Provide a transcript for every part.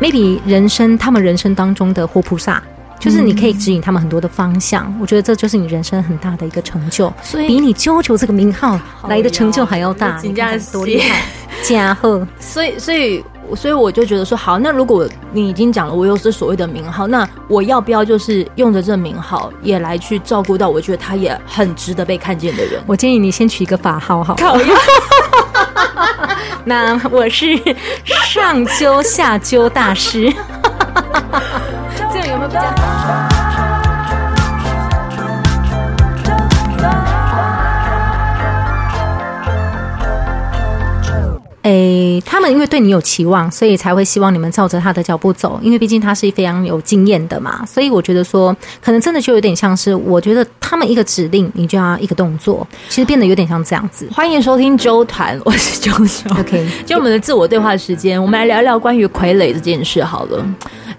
maybe 人生他们人生当中的活菩萨。就是你可以指引他们很多的方向，嗯、我觉得这就是你人生很大的一个成就，所以比你啾啾这个名号来的成就还要大。你看多厉害，加贺。所以，所以，所以我就觉得说，好，那如果你已经讲了，我又是所谓的名号，那我要不要就是用着这名号也来去照顾到我觉得他也很值得被看见的人？我建议你先取一个法号，好。讨厌。那我是上灸下灸大师。这样有没有比较？诶，他们因为对你有期望，所以才会希望你们照着他的脚步走。因为毕竟他是非常有经验的嘛，所以我觉得说，可能真的就有点像是，我觉得他们一个指令，你就要一个动作，其实变得有点像这样子。欢迎收听周团，我是啾啾。OK，就我们的自我对话时间，我们来聊聊关于傀儡这件事好了。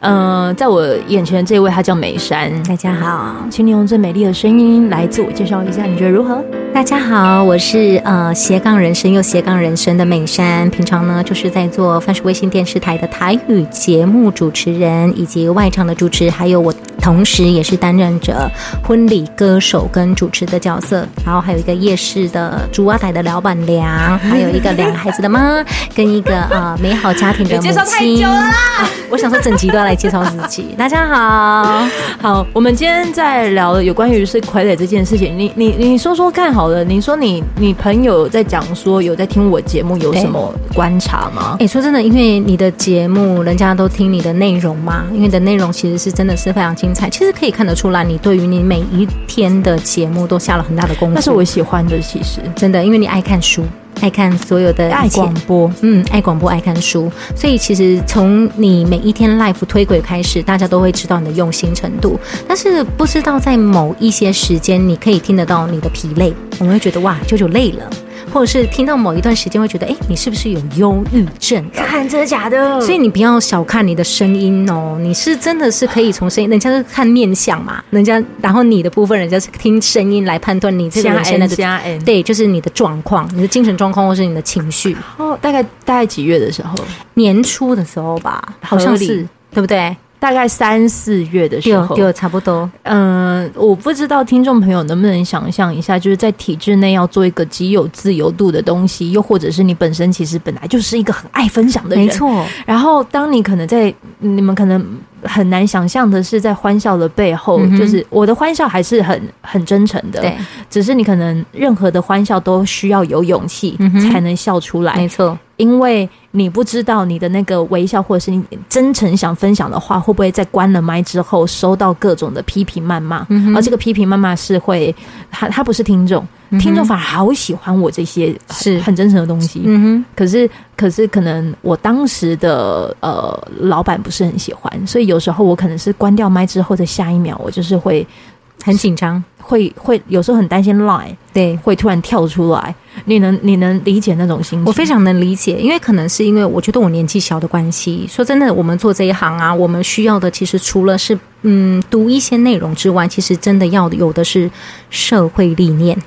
嗯、呃，在我眼前这位，他叫美珊。大家好，请你用最美丽的声音来自我介绍一下，你觉得如何？大家好，我是呃斜杠人生又斜杠人生的美珊。平常呢，就是在做泛属卫星电视台的台语节目主持人，以及外场的主持，还有我同时也是担任着婚礼歌手跟主持的角色，然后还有一个夜市的竹仔台的老板娘，还有一个两个孩子的妈，跟一个呃美好家庭的母亲。介绍太久了啦，我想说整集都要来介绍自己。大家好，好，我们今天在聊有关于是傀儡这件事情，你你你说说看好。好了，你说你你朋友在讲说有在听我节目，有什么观察吗？哎、欸，说真的，因为你的节目人家都听你的内容嘛，因为你的内容其实是真的是非常精彩，其实可以看得出来，你对于你每一天的节目都下了很大的功夫。那是我喜欢的，其实真的，因为你爱看书。爱看所有的爱广播，嗯，爱广播，爱看书，所以其实从你每一天 life 推轨开始，大家都会知道你的用心程度。但是不知道在某一些时间，你可以听得到你的疲累，我们会觉得哇，舅舅累了。或者是听到某一段时间会觉得，哎，你是不是有忧郁症？看真的假的？所以你不要小看你的声音哦，你是真的是可以从声音，人家是看面相嘛，人家然后你的部分，人家是听声音来判断你这个人现在的对，就是你的状况，你的精神状况或是你的情绪。哦，大概大概几月的时候？年初的时候吧，好像是，对不对？大概三四月的时候，对，差不多。嗯、呃，我不知道听众朋友能不能想象一下，就是在体制内要做一个极有自由度的东西，又或者是你本身其实本来就是一个很爱分享的人，没错。然后，当你可能在你们可能很难想象的是，在欢笑的背后，嗯、就是我的欢笑还是很很真诚的，对。只是你可能任何的欢笑都需要有勇气才能笑出来，没错。因为你不知道你的那个微笑，或者是你真诚想分享的话，会不会在关了麦之后收到各种的批评谩骂？嗯、而这个批评谩骂是会，他他不是听众，嗯、听众反而好喜欢我这些是很真诚的东西。嗯哼，可是可是可能我当时的呃老板不是很喜欢，所以有时候我可能是关掉麦之后的下一秒，我就是会很紧张。会会有时候很担心 line，对，会突然跳出来。你能你能理解那种心情？我非常能理解，因为可能是因为我觉得我年纪小的关系。说真的，我们做这一行啊，我们需要的其实除了是嗯读一些内容之外，其实真的要有的是社会历练。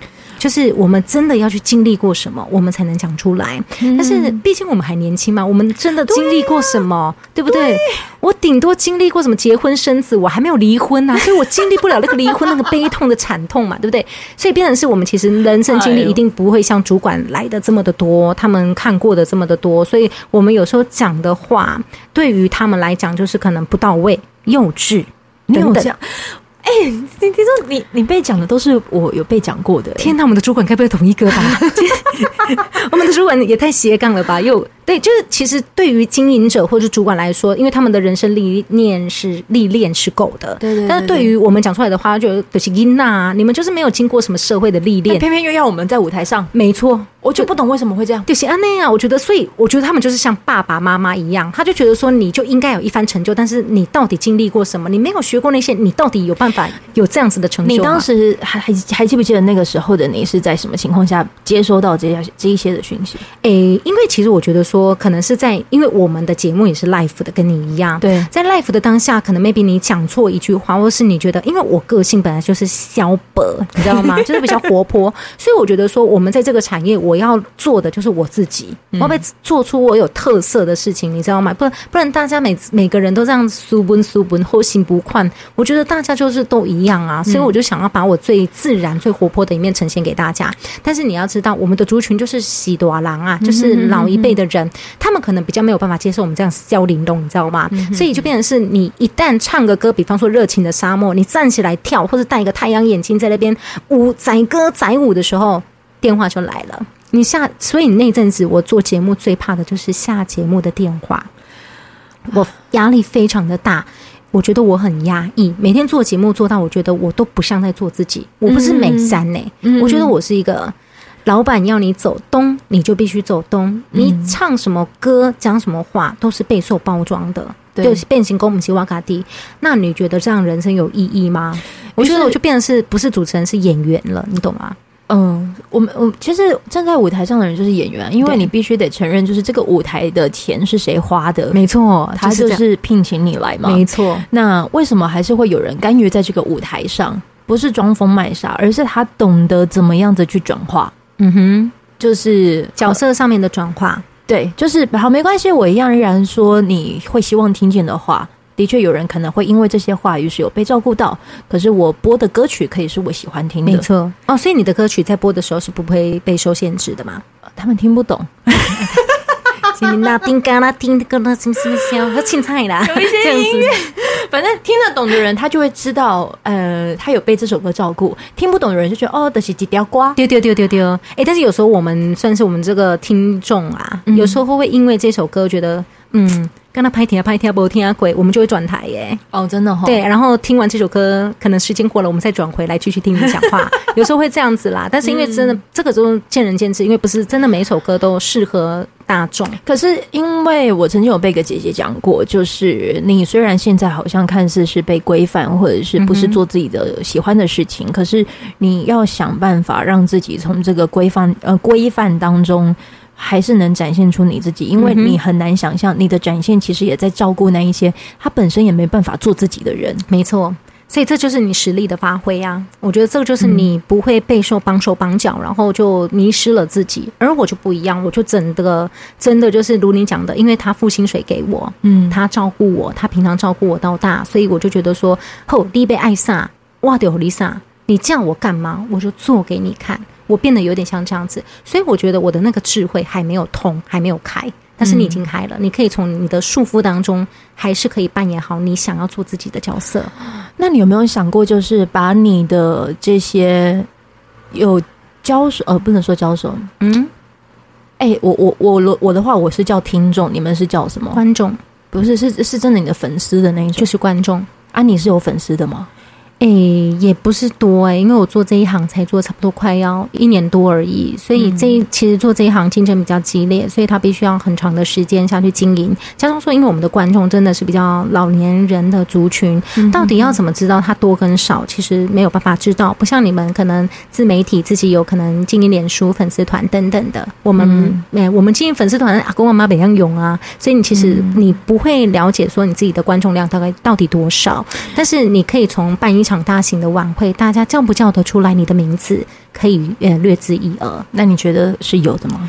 就是我们真的要去经历过什么，我们才能讲出来。嗯、但是毕竟我们还年轻嘛，我们真的经历过什么，对，对不对？对，我顶多经历过什么结婚生子，我还没有离婚呐、啊，所以我经历不了那个离婚那个悲痛的惨痛嘛，对不对？所以变成是我们其实人生经历一定不会像主管来的这么的多，他们看过的这么的多，所以我们有时候讲的话，对于他们来讲就是可能不到位、幼稚等等。哎、欸，你听说你你被讲的都是我有被讲过的？天哪，我们的主管该不会同一个吧？我们的主管也太斜杠了吧？又。对，就是其实对于经营者或者主管来说，因为他们的人生历练是历练是够的，对，对对。但是对于我们讲出来的话，就就是因那，你们就是没有经过什么社会的历练，偏偏又要我们在舞台上。没错，我就不懂为什么会这样。就是啊那样，我觉得，所以我觉得他们就是像爸爸妈妈一样，他就觉得说，你就应该有一番成就，但是你到底经历过什么？你没有学过那些，你到底有办法有这样子的成就？你当时还还还记不记得那个时候的你是在什么情况下接收到这些这一些的讯息？诶，因为其实我觉得说，可能是在。因为我们的节目也是 life 的，跟你一样。对，在 life 的当下，可能 maybe 你讲错一句话，或是你觉得，因为我个性本来就是小本，你知道吗？就是比较活泼，所以我觉得说，我们在这个产业，我要做的就是我自己，我要被做出我有特色的事情，你知道吗？不然不然大家每每个人都这样苏奔苏奔后行不宽，我觉得大家就是都一样啊，所以我就想要把我最自然、最活泼的一面呈现给大家。但是你要知道，我们的族群就是喜多郎啊，就是老一辈的人，他们可能比较没有办法接受我们这样消玲珑，你知道吗？所以就变成是你一旦唱个歌，比方说热情的沙漠，你站起来跳，或者戴一个太阳眼镜在那边舞载歌载舞的时候。电话就来了，你下，所以你那阵子我做节目最怕的就是下节目的电话，我压力非常的大，我觉得我很压抑，每天做节目做到我觉得我都不像在做自己，我不是美三呢、欸，嗯、我觉得我是一个老板要你走东你就必须走东，你唱什么歌讲什么话都是备受包装的，对。就是变形公母西瓦卡蒂，那你觉得这样人生有意义吗？我觉得我就变成是不是主持人是演员了，你懂吗？嗯，我们我其实站在舞台上的人就是演员，因为你必须得承认，就是这个舞台的钱是谁花的？没错，他就是聘请你来嘛。没错，那为什么还是会有人甘于在这个舞台上？不是装疯卖傻，而是他懂得怎么样子去转化。嗯哼，就是角色上面的转化。对，就是好，没关系，我一样依然说你会希望听见的话。的确，有人可能会因为这些话语是有被照顾到，可是我播的歌曲可以是我喜欢听的，没错哦。所以你的歌曲在播的时候是不会被受限制的吗？他们听不懂。那听嘎啦听个那什么什么香和青菜啦，有一些音乐，反正听得懂的人他就会知道，呃，他有被这首歌照顾；听不懂的人就觉得哦，这是几条瓜，丢丢丢丢丢。哎，但是有时候我们算是我们这个听众啊，有时候会因为这首歌觉得，嗯。跟他拍听啊拍听啊不听啊鬼，我们就会转台耶。哦，真的哈、哦。对，然后听完这首歌，可能时间过了，我们再转回来继续听你讲话。有时候会这样子啦，但是因为真的、嗯、这个都见仁见智，因为不是真的每一首歌都适合大众。可是因为我曾经有被一个姐姐讲过，就是你虽然现在好像看似是被规范，或者是不是做自己的喜欢的事情，嗯、可是你要想办法让自己从这个规范呃规范当中。还是能展现出你自己，因为你很难想象你的展现其实也在照顾那一些他本身也没办法做自己的人。没错，所以这就是你实力的发挥啊！我觉得这个就是你不会备受绑手绑脚，然后就迷失了自己。而我就不一样，我就真的真的就是如你讲的，因为他付薪水给我，嗯，他照顾我，他平常照顾我到大，所以我就觉得说，吼，第一杯艾萨，哇，丢丽莎，你叫我干嘛，我就做给你看。我变得有点像这样子，所以我觉得我的那个智慧还没有通，还没有开，但是你已经开了。嗯、你可以从你的束缚当中，还是可以扮演好你想要做自己的角色。那你有没有想过，就是把你的这些有交手，呃，不能说交手，嗯，哎、欸，我我我我的话，我是叫听众，你们是叫什么？观众？不是，是是真的你的粉丝的那一种，就是观众啊？你是有粉丝的吗？诶、欸，也不是多诶、欸，因为我做这一行才做差不多快要一年多而已，所以这一其实做这一行竞争比较激烈，所以他必须要很长的时间下去经营。加上说，因为我们的观众真的是比较老年人的族群，到底要怎么知道他多跟少，其实没有办法知道。不像你们可能自媒体自己有可能经营脸书粉丝团等等的，我们诶，我们经营粉丝团阿公阿妈怎样用啊？所以你其实你不会了解说你自己的观众量大概到底多少，但是你可以从办一场大型的晚会，大家叫不叫得出来你的名字？可以呃略知一二。那你觉得是有的吗？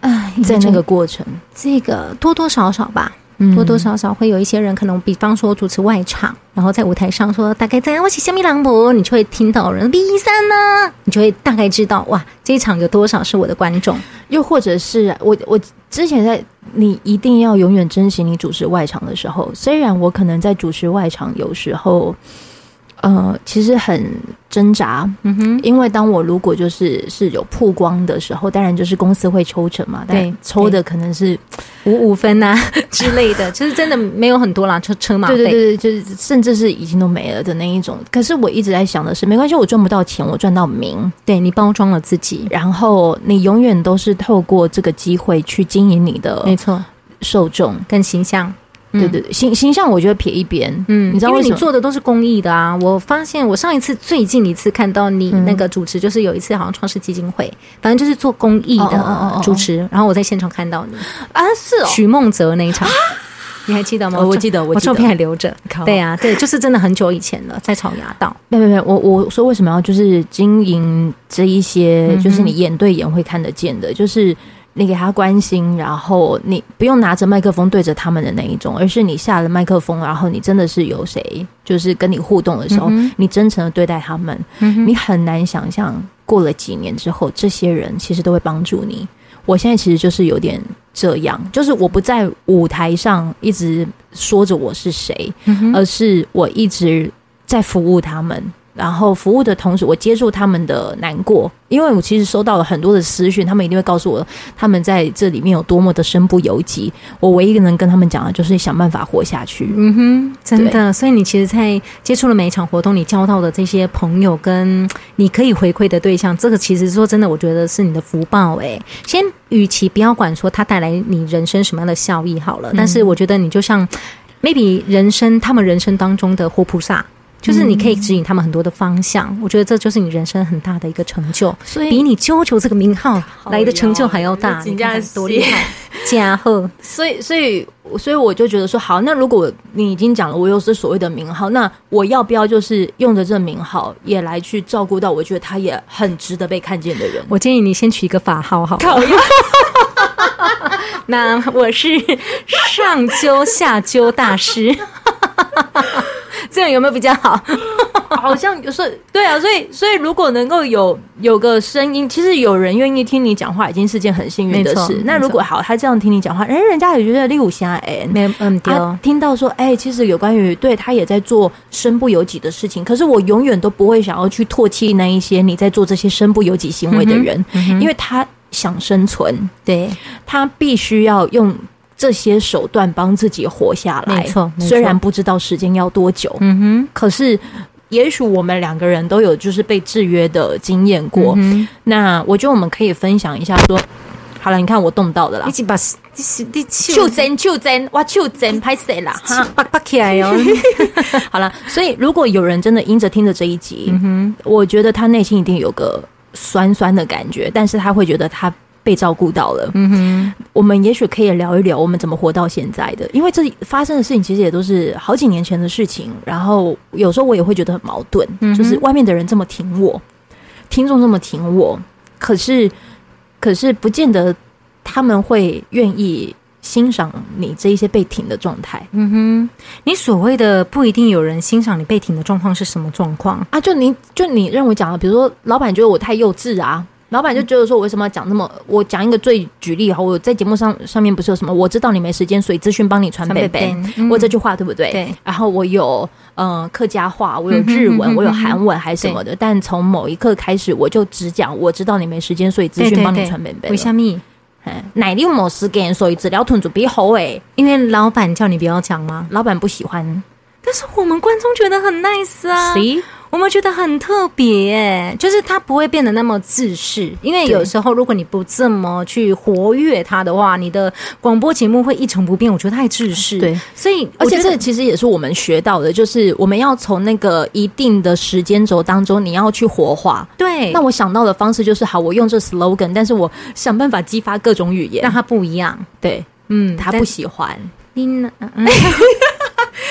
啊，在那个过程，这个多多少少吧。多多少少会有一些人，可能比方说主持外场，然后在舞台上说大概怎样，我是香米郎博，你就会听到人 B 三呢，你就会大概知道哇，这一场有多少是我的观众，又或者是我我之前在你一定要永远珍惜你主持外场的时候，虽然我可能在主持外场有时候。呃，其实很挣扎，嗯哼，因为当我如果就是是有曝光的时候，当然就是公司会抽成嘛，对，抽的可能是五五分啊。之类的，其实真的没有很多啦，车车马费，对。对对，就是甚至是已经都没了的那一种。可是我一直在想的是，没关系，我赚不到钱，我赚到名，对，你包装了自己，然后你永远都是透过这个机会去经营你的，没错，受众。跟形象。对对对，形形象我觉得撇一边，嗯，你知道为什么？因为你做的都是公益的啊。我发现我上一次最近一次看到你那个主持，就是有一次好像创世基金会，反正就是做公益的主持，然后我在现场看到你啊，是哦，许孟哲那一场，你还记得吗？我记得，我照片还留着。对呀，对，就是真的很久以前了，在草衙道。没有没有，我我说为什么要就是经营这一些，就是你眼对眼会看得见的，就是。你给他关心，然后你不用拿着麦克风对着他们的那一种，而是你下了麦克风，然后你真的是有谁，就是跟你互动的时候，嗯、你真诚的对待他们，嗯、你很难想象过了几年之后，这些人其实都会帮助你。我现在其实就是有点这样，就是我不在舞台上一直说着我是谁，嗯、而是我一直在服务他们。然后服务的同时，我接受他们的难过，因为我其实收到了很多的私讯，他们一定会告诉我他们在这里面有多么的身不由己。我唯一能跟他们讲的就是想办法活下去。嗯哼，真的。所以你其实，在接触了每一场活动，你交到的这些朋友跟你可以回馈的对象，这个其实说真的，我觉得是你的福报。哎，先，与其不要管说它带来你人生什么样的效益好了，但是我觉得你就像 maybe 人生他们人生当中的活菩萨。就是你可以指引他们很多的方向，嗯、我觉得这就是你人生很大的一个成就，所以比你啾啾这个名号来的成就还要大。你看多厉害，加贺！所以，所以，所以我就觉得说，好，那如果你已经讲了，我又是所谓的名号，那我要不要就是用着这个名号也来去照顾到我觉得他也很值得被看见的人？我建议你先取一个法号，好。那我是上灸下灸大师。这样有没有比较好？好像就是对啊，所以所以如果能够有有个声音，其实有人愿意听你讲话，已经是件很幸运的事。那如果好，他这样听你讲话，哎，人家也觉得你有声哎，没嗯，他听到说，哎，其实有关于对他也在做身不由己的事情，可是我永远都不会想要去唾弃那一些你在做这些身不由己行为的人，嗯嗯、因为他想生存，对他必须要用。这些手段帮自己活下来，没错。虽然不知道时间要多久，嗯哼，可是也许我们两个人都有就是被制约的经验过。嗯、那我觉得我们可以分享一下说，好了，你看我动到的啦，一起把你袖珍袖珍哇袖珍拍谁啦？哈，拔拔起来哦。好了，所以如果有人真的因着听着这一集，嗯哼，我觉得他内心一定有个酸酸的感觉，但是他会觉得他。被照顾到了，嗯哼，我们也许可以聊一聊我们怎么活到现在的，因为这发生的事情其实也都是好几年前的事情。然后有时候我也会觉得很矛盾，嗯，就是外面的人这么挺我，听众这么挺我，可是可是不见得他们会愿意欣赏你这一些被挺的状态。嗯哼，你所谓的不一定有人欣赏你被挺的状况是什么状况啊？就你就你认为讲的，比如说老板觉得我太幼稚啊。老板就觉得说，我为什么要讲那么？我讲一个最举例哈，我在节目上上面不是有什么？我知道你没时间，所以资讯帮你传贝贝。我这句话对不对？对。然后我有呃客家话，我有日文，我有韩文还是什么的。但从某一刻开始，我就只讲我知道你没时间，所以资讯帮你传贝贝。为什么？哪里有没时间，所以资料囤准备好诶。因为老板叫你不要讲吗？老板不喜欢，但是我们观众觉得很 nice 啊。我们觉得很特别，哎，就是他不会变得那么自私，因为有时候如果你不这么去活跃他的话，你的广播节目会一成不变。我觉得太自私，对，所以而且这其实也是我们学到的，就是我们要从那个一定的时间轴当中，你要去活化。对，那我想到的方式就是，好，我用这 slogan，但是我想办法激发各种语言，让他不一样。对，嗯，他不喜欢。你呢？嗯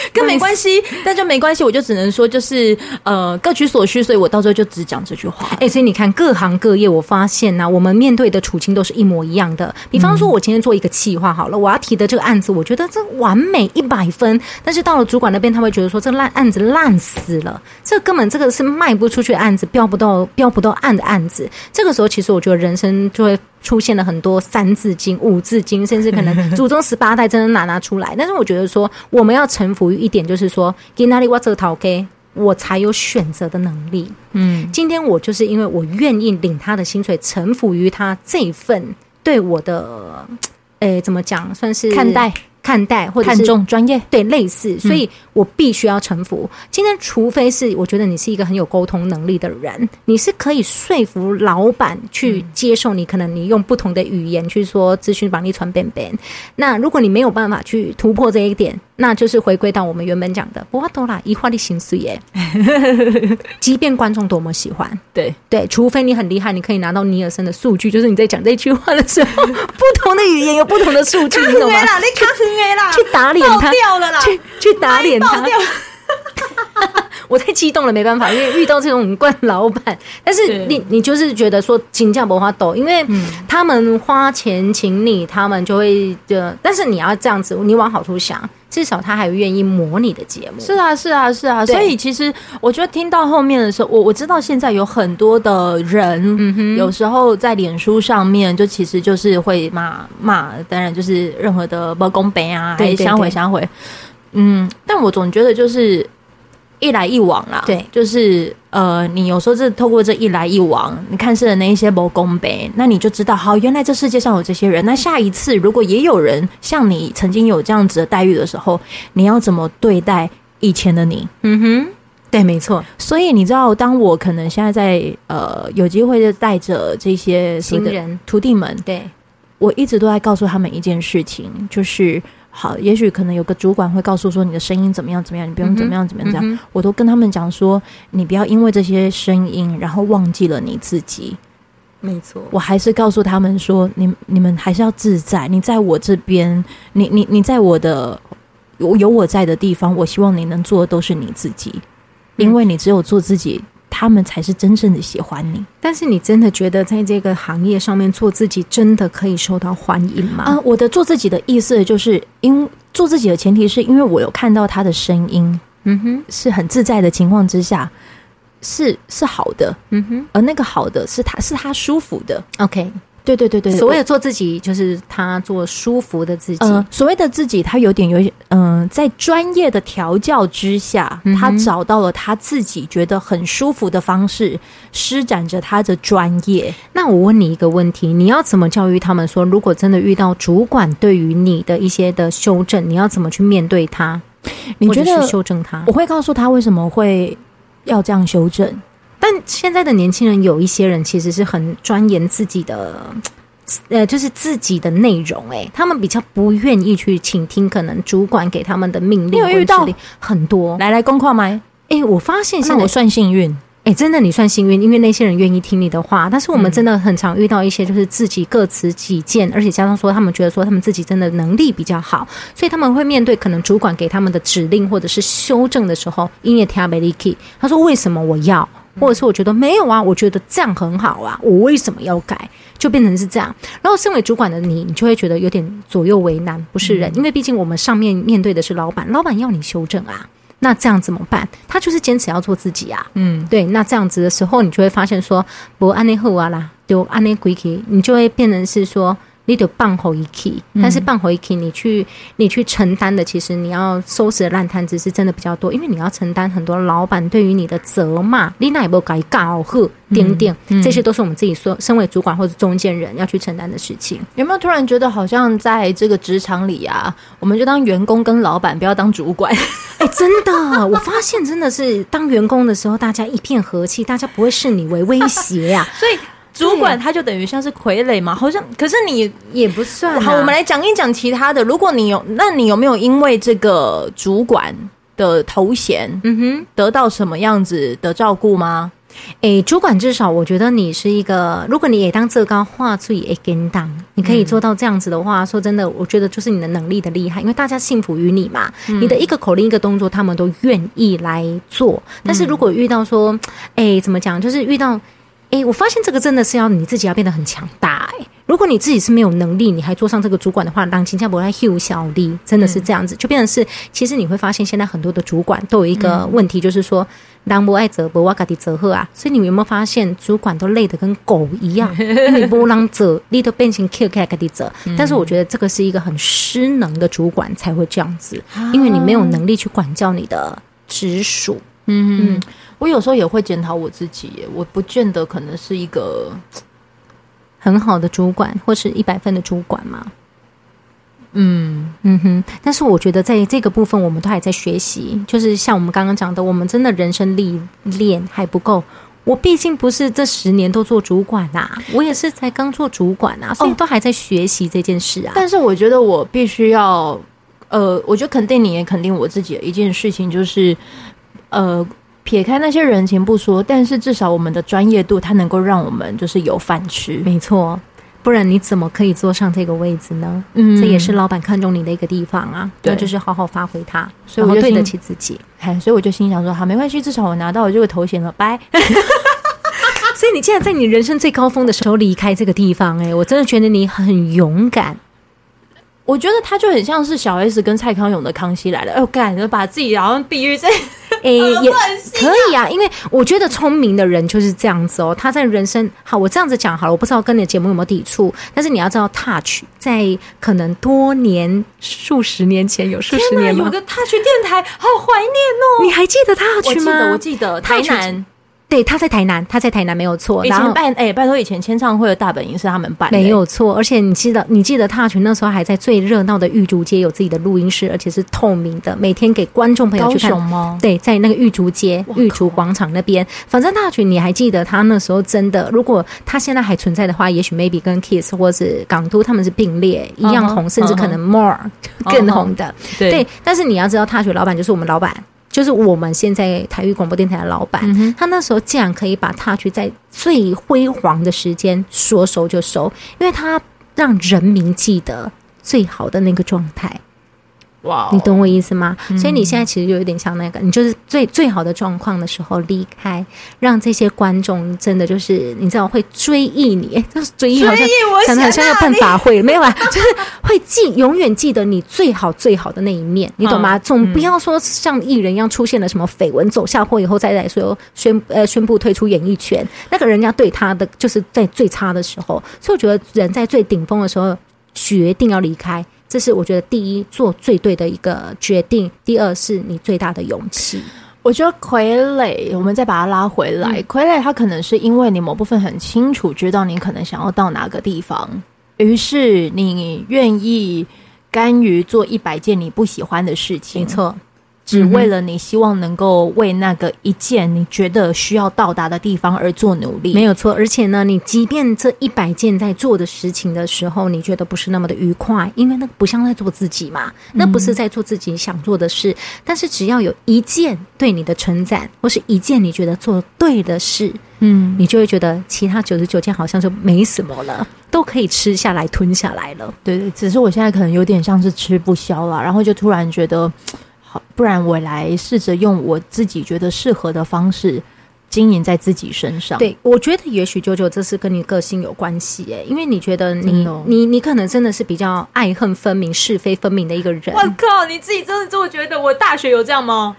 跟没关系，但就没关系，我就只能说，就是呃，各取所需，所以我到时候就只讲这句话。哎、欸，所以你看，各行各业，我发现呢、啊，我们面对的处境都是一模一样的。比方说，我今天做一个企划好了，我要提的这个案子，我觉得这完美一百分，但是到了主管那边，他会觉得说这烂案子烂死了，这根本这个是卖不出去的案子，标不到标不到案的案子。这个时候，其实我觉得人生就会。出现了很多三字经、五字经，甚至可能 祖宗十八代真的拿拿出来。但是我觉得说，我们要臣服于一点，就是说，给哪里我这桃给，我才有选择的能力。嗯，今天我就是因为我愿意领他的薪水，臣服于他这份对我的，诶，怎么讲，算是看待。看待或者看重专业，对，类似，所以我必须要臣服。嗯、今天，除非是我觉得你是一个很有沟通能力的人，你是可以说服老板去接受你。可能你用不同的语言去说资讯，帮你传便便。那如果你没有办法去突破这一点，那就是回归到我们原本讲的，不话多啦，一话的心思耶。即便观众多么喜欢，对对，除非你很厉害，你可以拿到尼尔森的数据，就是你在讲这句话的时候，不同的语言有不同的数据，你懂吗？去打打脸他掉了啦，去去打脸他。我太激动了，没办法，因为遇到这种惯老板。但是你你就是觉得说请价不花抖，因为他们花钱请你，他们就会的。但是你要这样子，你往好处想，至少他还愿意模拟的节目。是啊，是啊，是啊。所以其实我觉得听到后面的时候，我我知道现在有很多的人，嗯哼，有时候在脸书上面就其实就是会骂骂，当然就是任何的不公平啊，对，想回想毁。嗯，但我总觉得就是。一来一往啦，对，就是呃，你有时候是透过这一来一往，你看似的那一些魔功呗，那你就知道，好，原来这世界上有这些人。那下一次如果也有人像你曾经有这样子的待遇的时候，你要怎么对待以前的你？嗯哼，对，没错。所以你知道，当我可能现在在呃有机会就带着这些新人徒弟们，对，我一直都在告诉他们一件事情，就是。好，也许可能有个主管会告诉说，你的声音怎么样怎么样，你不用怎么样怎么样这样。我都跟他们讲说，你不要因为这些声音，然后忘记了你自己。没错，我还是告诉他们说，你你们还是要自在。你在我这边，你你你在我的有有我在的地方，我希望你能做的都是你自己，因为你只有做自己。他们才是真正的喜欢你，但是你真的觉得在这个行业上面做自己真的可以受到欢迎吗？啊，我的做自己的意思就是，因做自己的前提是因为我有看到他的声音，嗯哼，是很自在的情况之下，是是好的，嗯哼，而那个好的是他是他舒服的，OK。对对对对，所谓的做自己，就是他做舒服的自己。呃、所谓的自己，他有点有点，嗯、呃，在专业的调教之下，他找到了他自己觉得很舒服的方式，施展着他的专业。那我问你一个问题，你要怎么教育他们说，如果真的遇到主管对于你的一些的修正，你要怎么去面对他？你觉得修正他？我会告诉他为什么会要这样修正。但现在的年轻人有一些人其实是很钻研自己的，呃，就是自己的内容。哎，他们比较不愿意去倾听可能主管给他们的命令。你有遇到很多来来公况吗？哎，我发现现在我算幸运。哎，真的你算幸运，因为那些人愿意听你的话。但是我们真的很常遇到一些就是自己各持己见，而且加上说他们觉得说他们自己真的能力比较好，所以他们会面对可能主管给他们的指令或者是修正的时候，因为听不进去。他说：“为什么我要？”或者是我觉得没有啊，我觉得这样很好啊，我为什么要改？就变成是这样。然后身为主管的你，你就会觉得有点左右为难，不是人，因为毕竟我们上面面对的是老板，老板要你修正啊，那这样怎么办？他就是坚持要做自己啊，嗯，对。那这样子的时候，你就会发现说，不安内后啊啦，就安内规矩，你就会变成是说。你得放回一气，但是放回一气，你去你去承担的，其实你要收拾的烂摊子是真的比较多，因为你要承担很多老板对于你的责骂，你那也不该告贺点点，这些都是我们自己说身为主管或者中间人要去承担的事情。有没有突然觉得好像在这个职场里啊，我们就当员工跟老板，不要当主管？哎、欸，真的，我发现真的是当员工的时候，大家一片和气，大家不会视你为威胁呀、啊，所以。主管他就等于像是傀儡嘛，好像可是你也不算、啊。好，我们来讲一讲其他的。如果你有，那你有没有因为这个主管的头衔，嗯哼，得到什么样子的照顾吗？诶、欸，主管至少我觉得你是一个，如果你也当这高话最也跟当，你可以做到这样子的话，说真的，我觉得就是你的能力的厉害，因为大家信服于你嘛，你的一个口令一个动作，他们都愿意来做。但是如果遇到说，诶、欸，怎么讲，就是遇到。哎、欸，我发现这个真的是要你自己要变得很强大哎、欸。如果你自己是没有能力，你还做上这个主管的话，让新加坡来 h 小弟，真的是这样子，就变成是。其实你会发现，现在很多的主管都有一个问题，就是说，当不爱责不瓦嘎的责贺啊。所以你有没有发现，主管都累得跟狗一样？因为不让责，你都变成 Q K 嘎的责。但是我觉得这个是一个很失能的主管才会这样子，因为你没有能力去管教你的直属。嗯嗯。我有时候也会检讨我自己，我不见得可能是一个很好的主管，或是一百分的主管嘛。嗯嗯哼，但是我觉得在这个部分，我们都还在学习。就是像我们刚刚讲的，我们真的人生历练还不够。我毕竟不是这十年都做主管啊，我也是才刚做主管啊，所以都还在学习这件事啊。哦，但是我觉得我必须要，呃，我觉得肯定你也肯定我自己的一件事情，就是呃。撇开那些人情不说，但是至少我们的专业度，它能够让我们就是有饭吃。没错，不然你怎么可以坐上这个位置呢？嗯，这也是老板看中你的一个地方啊。对，就是好好发挥它，所以我就对得起自己。哎，所以我就心想说，好，没关系，至少我拿到了这个头衔了，拜。所以你竟然在你人生最高峰的时候离开这个地方，哎，我真的觉得你很勇敢。我觉得他就很像是小 S 跟蔡康永的《康熙来了》，哦，干，就把自己好像比喻在，哎，也可以啊。因为我觉得聪明的人就是这样子哦。他在人生好，我这样子讲好了，我不知道跟你的节目有没有抵触，但是你要知道，Touch 在可能多年、数十年前有数十年吗？有个 Touch 电台，好怀念哦。你还记得 Touch 吗？我记得，我记得台南。对，他在台南，他在台南没有错。以前办哎、欸，拜托，以前签唱会的大本营是他们办的，没有错。而且你记得，你记得 Touch 那时候还在最热闹的玉竹街有自己的录音室，而且是透明的，每天给观众朋友去看。吗？对，在那个玉竹街、玉竹广场那边。反正 Touch 你还记得他那时候真的，如果他现在还存在的话，也许 maybe 跟 Kiss 或是港都他们是并列一样红，uh -huh, 甚至可能 more、uh -huh, 更红的。Uh -huh, 对，但是你要知道，Touch 老板就是我们老板。就是我们现在台语广播电台的老板，嗯，他那时候竟然可以把 Touch 在最辉煌的时间说收就收，因为他让人民记得最好的那个状态。哇、wow，你懂我意思吗？嗯？所以你现在其实就有点像那个，你就是最最好的状况的时候离开，让这些观众真的就是你知道会追忆你，哎，就是追忆好像想的好像要办法会，没有啊，就是会记永远记得你最好最好的那一面，你懂吗？嗯、总不要说像艺人一样出现了什么绯闻，走下坡以后再来说宣呃宣布退出演艺圈，那个人家对他的就是在最差的时候，所以我觉得人在最顶峰的时候决定要离开。这是我觉得第一做最对的一个决定，第二是你最大的勇气。我觉得傀儡，我们再把它拉回来，嗯、傀儡他可能是因为你某部分很清楚知道你可能想要到哪个地方，于是你愿意甘于做一百件你不喜欢的事情。没错。只为了你希望能够为那个一件你觉得需要到达的地方而做努力，没有错。而且呢，你即便这一百件在做的事情的时候，你觉得不是那么的愉快，因为那不像在做自己嘛，那不是在做自己想做的事。嗯、但是只要有一件对你的称赞，或是一件你觉得做对的事，嗯，你就会觉得其他九十九件好像就没什么了，都可以吃下来、吞下来了。对对，只是我现在可能有点像是吃不消了，然后就突然觉得。好，不然我来试着用我自己觉得适合的方式经营在自己身上。对，我觉得也许九九这是跟你个性有关系诶，因为你觉得你你你可能真的是比较爱恨分明、是非分明的一个人。我靠，你自己真的这么觉得？我大学有这样吗？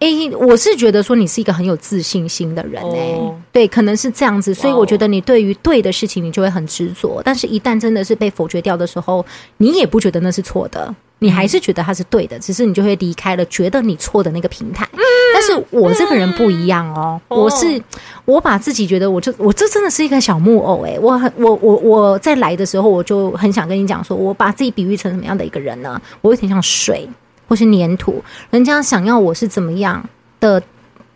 诶，我是觉得说你是一个很有自信心的人诶、oh.，对，可能是这样子，所以我觉得你对于对的事情你就会很执着，但是一旦真的是被否决掉的时候，你也不觉得那是错的。你还是觉得他是对的，只是你就会离开了觉得你错的那个平台。但是我这个人不一样哦，我是我把自己觉得我就我这真的是一个小木偶诶，我很我我我在来的时候我就很想跟你讲说，我把自己比喻成什么样的一个人呢？我有点像水或是粘土，人家想要我是怎么样的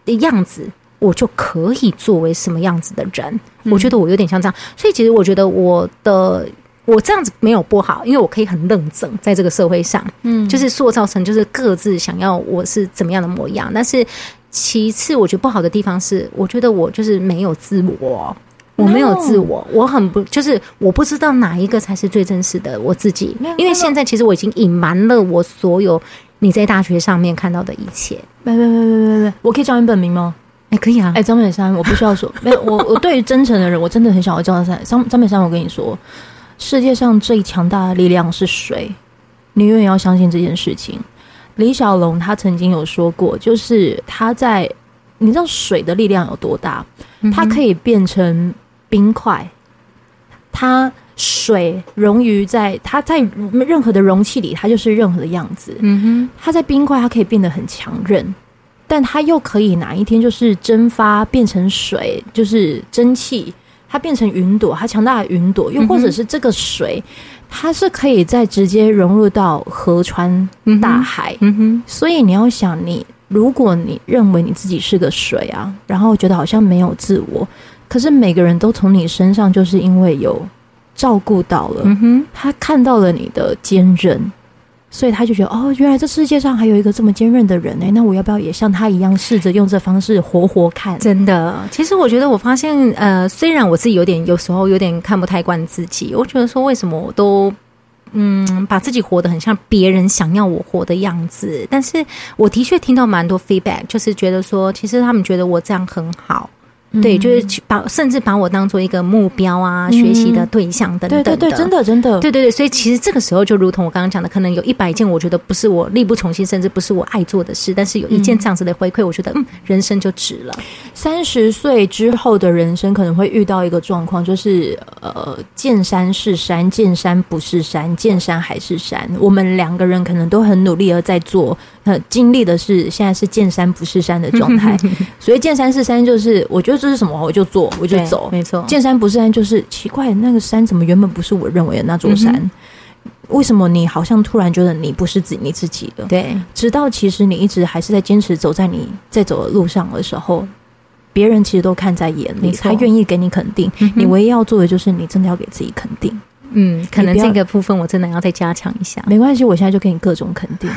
的样子，我就可以作为什么样子的人。我觉得我有点像这样，所以其实我觉得我的。我这样子没有不好，因为我可以很认真在这个社会上，嗯，就是塑造成就是各自想要我是怎么样的模样。但是其次，我觉得不好的地方是，我觉得我就是没有自我，我没有自我，我很不就是我不知道哪一个才是最真实的我自己。因为现在其实我已经隐瞒了我所有你在大学上面看到的一切。没没没没没没，我可以叫你本名吗？哎，可以啊。哎，张美山，我不需要说，没有我我对于真诚的人，我真的很想要叫他张张美山。我跟你说。世界上最强大的力量是水，你永远要相信这件事情。李小龙他曾经有说过，就是他在，你知道水的力量有多大？它可以变成冰块，它水溶于在它在任何的容器里，它就是任何的样子。嗯哼，它在冰块，它可以变得很强韧，但它又可以哪一天就是蒸发变成水，就是蒸汽。它变成云朵，它强大的云朵，又或者是这个水，嗯、它是可以再直接融入到河川、大海。嗯哼，所以你要想你，你如果你认为你自己是个水啊，然后觉得好像没有自我，可是每个人都从你身上，就是因为有照顾到了，嗯哼，他看到了你的坚韧，所以他就觉得哦，原来这世界上还有一个这么坚韧的人呢。那我要不要也像他一样，试着用这方式活活看？真的，其实我觉得我发现，呃，虽然我自己有点有时候有点看不太惯自己，我觉得说为什么我都嗯把自己活得很像别人想要我活的样子，但是我的确听到蛮多 feedback，就是觉得说，其实他们觉得我这样很好。对，就是把甚至把我当做一个目标啊，学习的对象等等的。对对对，真的真的。对对对，所以其实这个时候就如同我刚刚讲的，可能有一百件我觉得不是我力不从心，甚至不是我爱做的事，但是有一件这样子的回馈，我觉得嗯，人生就值了。三十岁之后的人生可能会遇到一个状况，就是呃，见山是山，见山不是山，见山还是山。我们两个人可能都很努力的在做。呃，经历的是现在是见山不是山的状态，所以见山是山就是我觉得这是什么我就做我就走，没错。见山不是山就是奇怪，那个山怎么原本不是我认为的那座山？嗯、为什么你好像突然觉得你不是自己你自己的？对，直到其实你一直还是在坚持走在你在走的路上的时候，别人其实都看在眼里，他愿意给你肯定。你唯一要做的就是你真的要给自己肯定。嗯，可能这个部分我真的要再加强一下。没关系，我现在就给你各种肯定。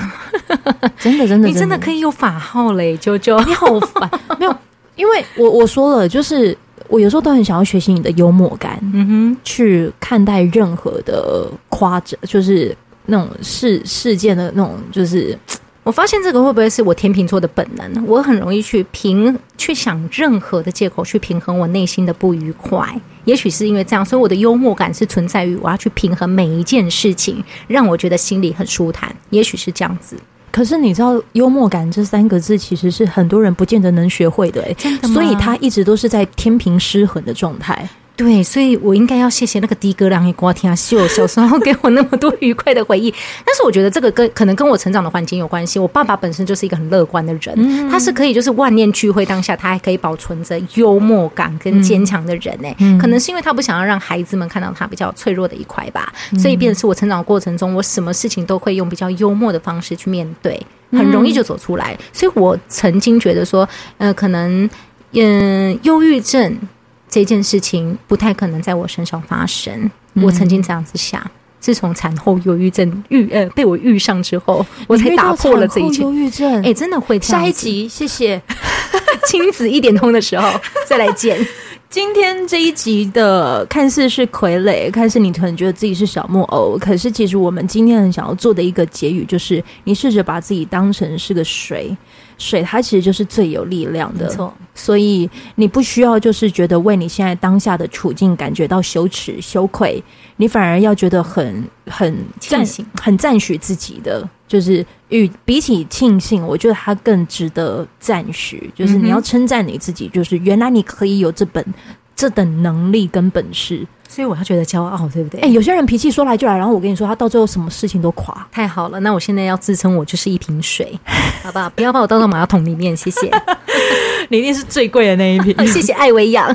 真的，真的，你真的可以有法号嘞，啾啾。你好烦，没有，因为我我说了，就是我有时候都很想要学习你的幽默感，嗯哼，去看待任何的夸张，就是那种事事件的那种，就是。我发现这个会不会是我天秤座的本能？我很容易去平去想任何的借口去平衡我内心的不愉快。也许是因为这样，所以我的幽默感是存在于我要去平衡每一件事情，让我觉得心里很舒坦。也许是这样子。可是你知道，幽默感这三个字其实是很多人不见得能学会的，诶，所以他一直都是在天平失衡的状态。对，所以我应该要谢谢那个的哥让一瓜天秀小时候给我那么多愉快的回忆。但是我觉得这个跟可能跟我成长的环境有关系。我爸爸本身就是一个很乐观的人，嗯、他是可以就是万念俱灰当下，他还可以保存着幽默感跟坚强的人呢。嗯、可能是因为他不想要让孩子们看到他比较脆弱的一块吧。嗯、所以，便是我成长的过程中，我什么事情都会用比较幽默的方式去面对，很容易就走出来。所以我曾经觉得说，呃，可能嗯，忧郁症。这件事情不太可能在我身上发生。我曾经这样子想，自从产后忧郁症遇呃被我遇上之后，我才打破了这一切。忧郁症，哎，真的会。下一集，谢谢。亲子一点通的时候 再来见。今天这一集的看似是傀儡，看似你可能觉得自己是小木偶，可是其实我们今天很想要做的一个结语，就是你试着把自己当成是个水。水它其实就是最有力量的，没错。所以你不需要就是觉得为你现在当下的处境感觉到羞耻羞愧，你反而要觉得很很赞幸很赞许自己的，就是与比起庆幸，我觉得它更值得赞许。就是你要称赞你自己，就是原来你可以有这本这等能力跟本事。所以我要觉得骄傲，对不对？哎、欸，有些人脾气说来就来，然后我跟你说，他到最后什么事情都垮。太好了，那我现在要自称我就是一瓶水，好不好？不要把我倒到马桶里面，谢谢。你一定是最贵的那一瓶，谢谢艾薇养。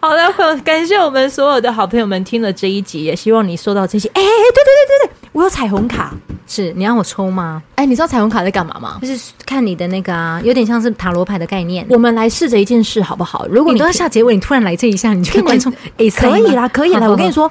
好的，感谢我们所有的好朋友们听了这一集，也希望你收到这些。哎、欸，对对对对对，我有彩虹卡。是你让我抽吗？哎，你知道彩虹卡在干嘛吗？就是看你的那个啊，有点像是塔罗牌的概念。我们来试着一件事，好不好？如果你都要下结尾，你突然来这一下，你就观众 哎，可以啦，可以啦。我跟你说，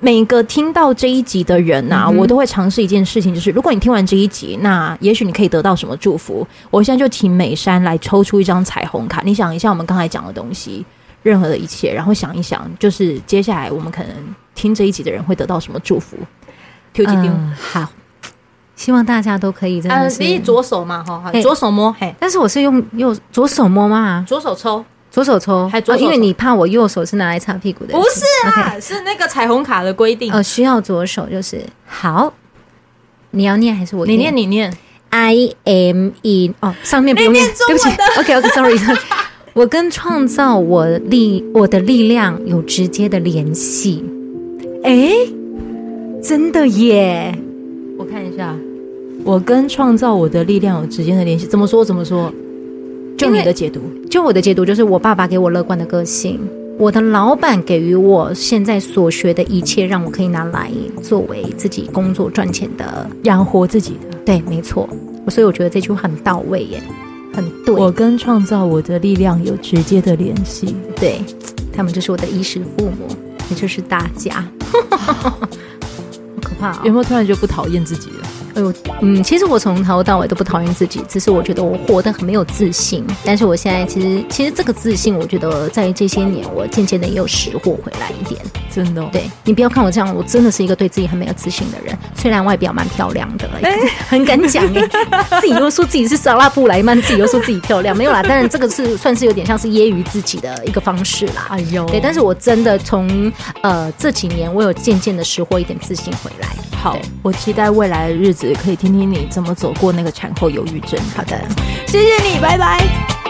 每个听到这一集的人呐，我都会尝试一件事情，就是如果你听完这一集，那也许你可以得到什么祝福。我现在就请美山来抽出一张彩虹卡，你想一下我们刚才讲的东西，任何的一切，然后想一想，就是接下来我们可能听这一集的人会得到什么祝福。丢几丢，好。希望大家都可以真的是，你左手嘛，哈，左手摸，嘿，但是我是用右左手摸吗？左手抽，左手抽，还左手，因为你怕我右手是拿来擦屁股的，不是啊，是那个彩虹卡的规定，呃，需要左手，就是。好，你要念还是我？你念，你念，I am in，哦，上面不用念，对不起，OK，OK，Sorry，我跟创造我力我的力量有直接的联系，哎，真的耶，我看一下。我跟创造我的力量有直接的联系，怎么说？怎么说？就你的解读，就我的解读，就是我爸爸给我乐观的个性，我的老板给予我现在所学的一切，让我可以拿来作为自己工作赚钱的养活自己的。对，没错。所以我觉得这句话很到位耶，很对。我跟创造我的力量有直接的联系，对，他们就是我的衣食父母，也就是大家。怕、哦。有没有突然就不讨厌自己了？哎呦，嗯，其实我从头到尾都不讨厌自己，只是我觉得我活得很没有自信。但是我现在其实，其实这个自信，我觉得在这些年，我渐渐的也有拾获回来一点。真的、哦，对，你不要看我这样，我真的是一个对自己很没有自信的人。虽然外表蛮漂亮的，欸、很敢讲哎，自己又说自己是莎拉布莱曼，自己又说自己漂亮，没有啦。当然这个是算是有点像是揶揄自己的一个方式啦。哎呦，对，但是我真的从呃这几年，我有渐渐的拾获一点自信回来。好，我期待未来的日子可以听听你怎么走过那个产后忧郁症。好的，谢谢你，拜拜。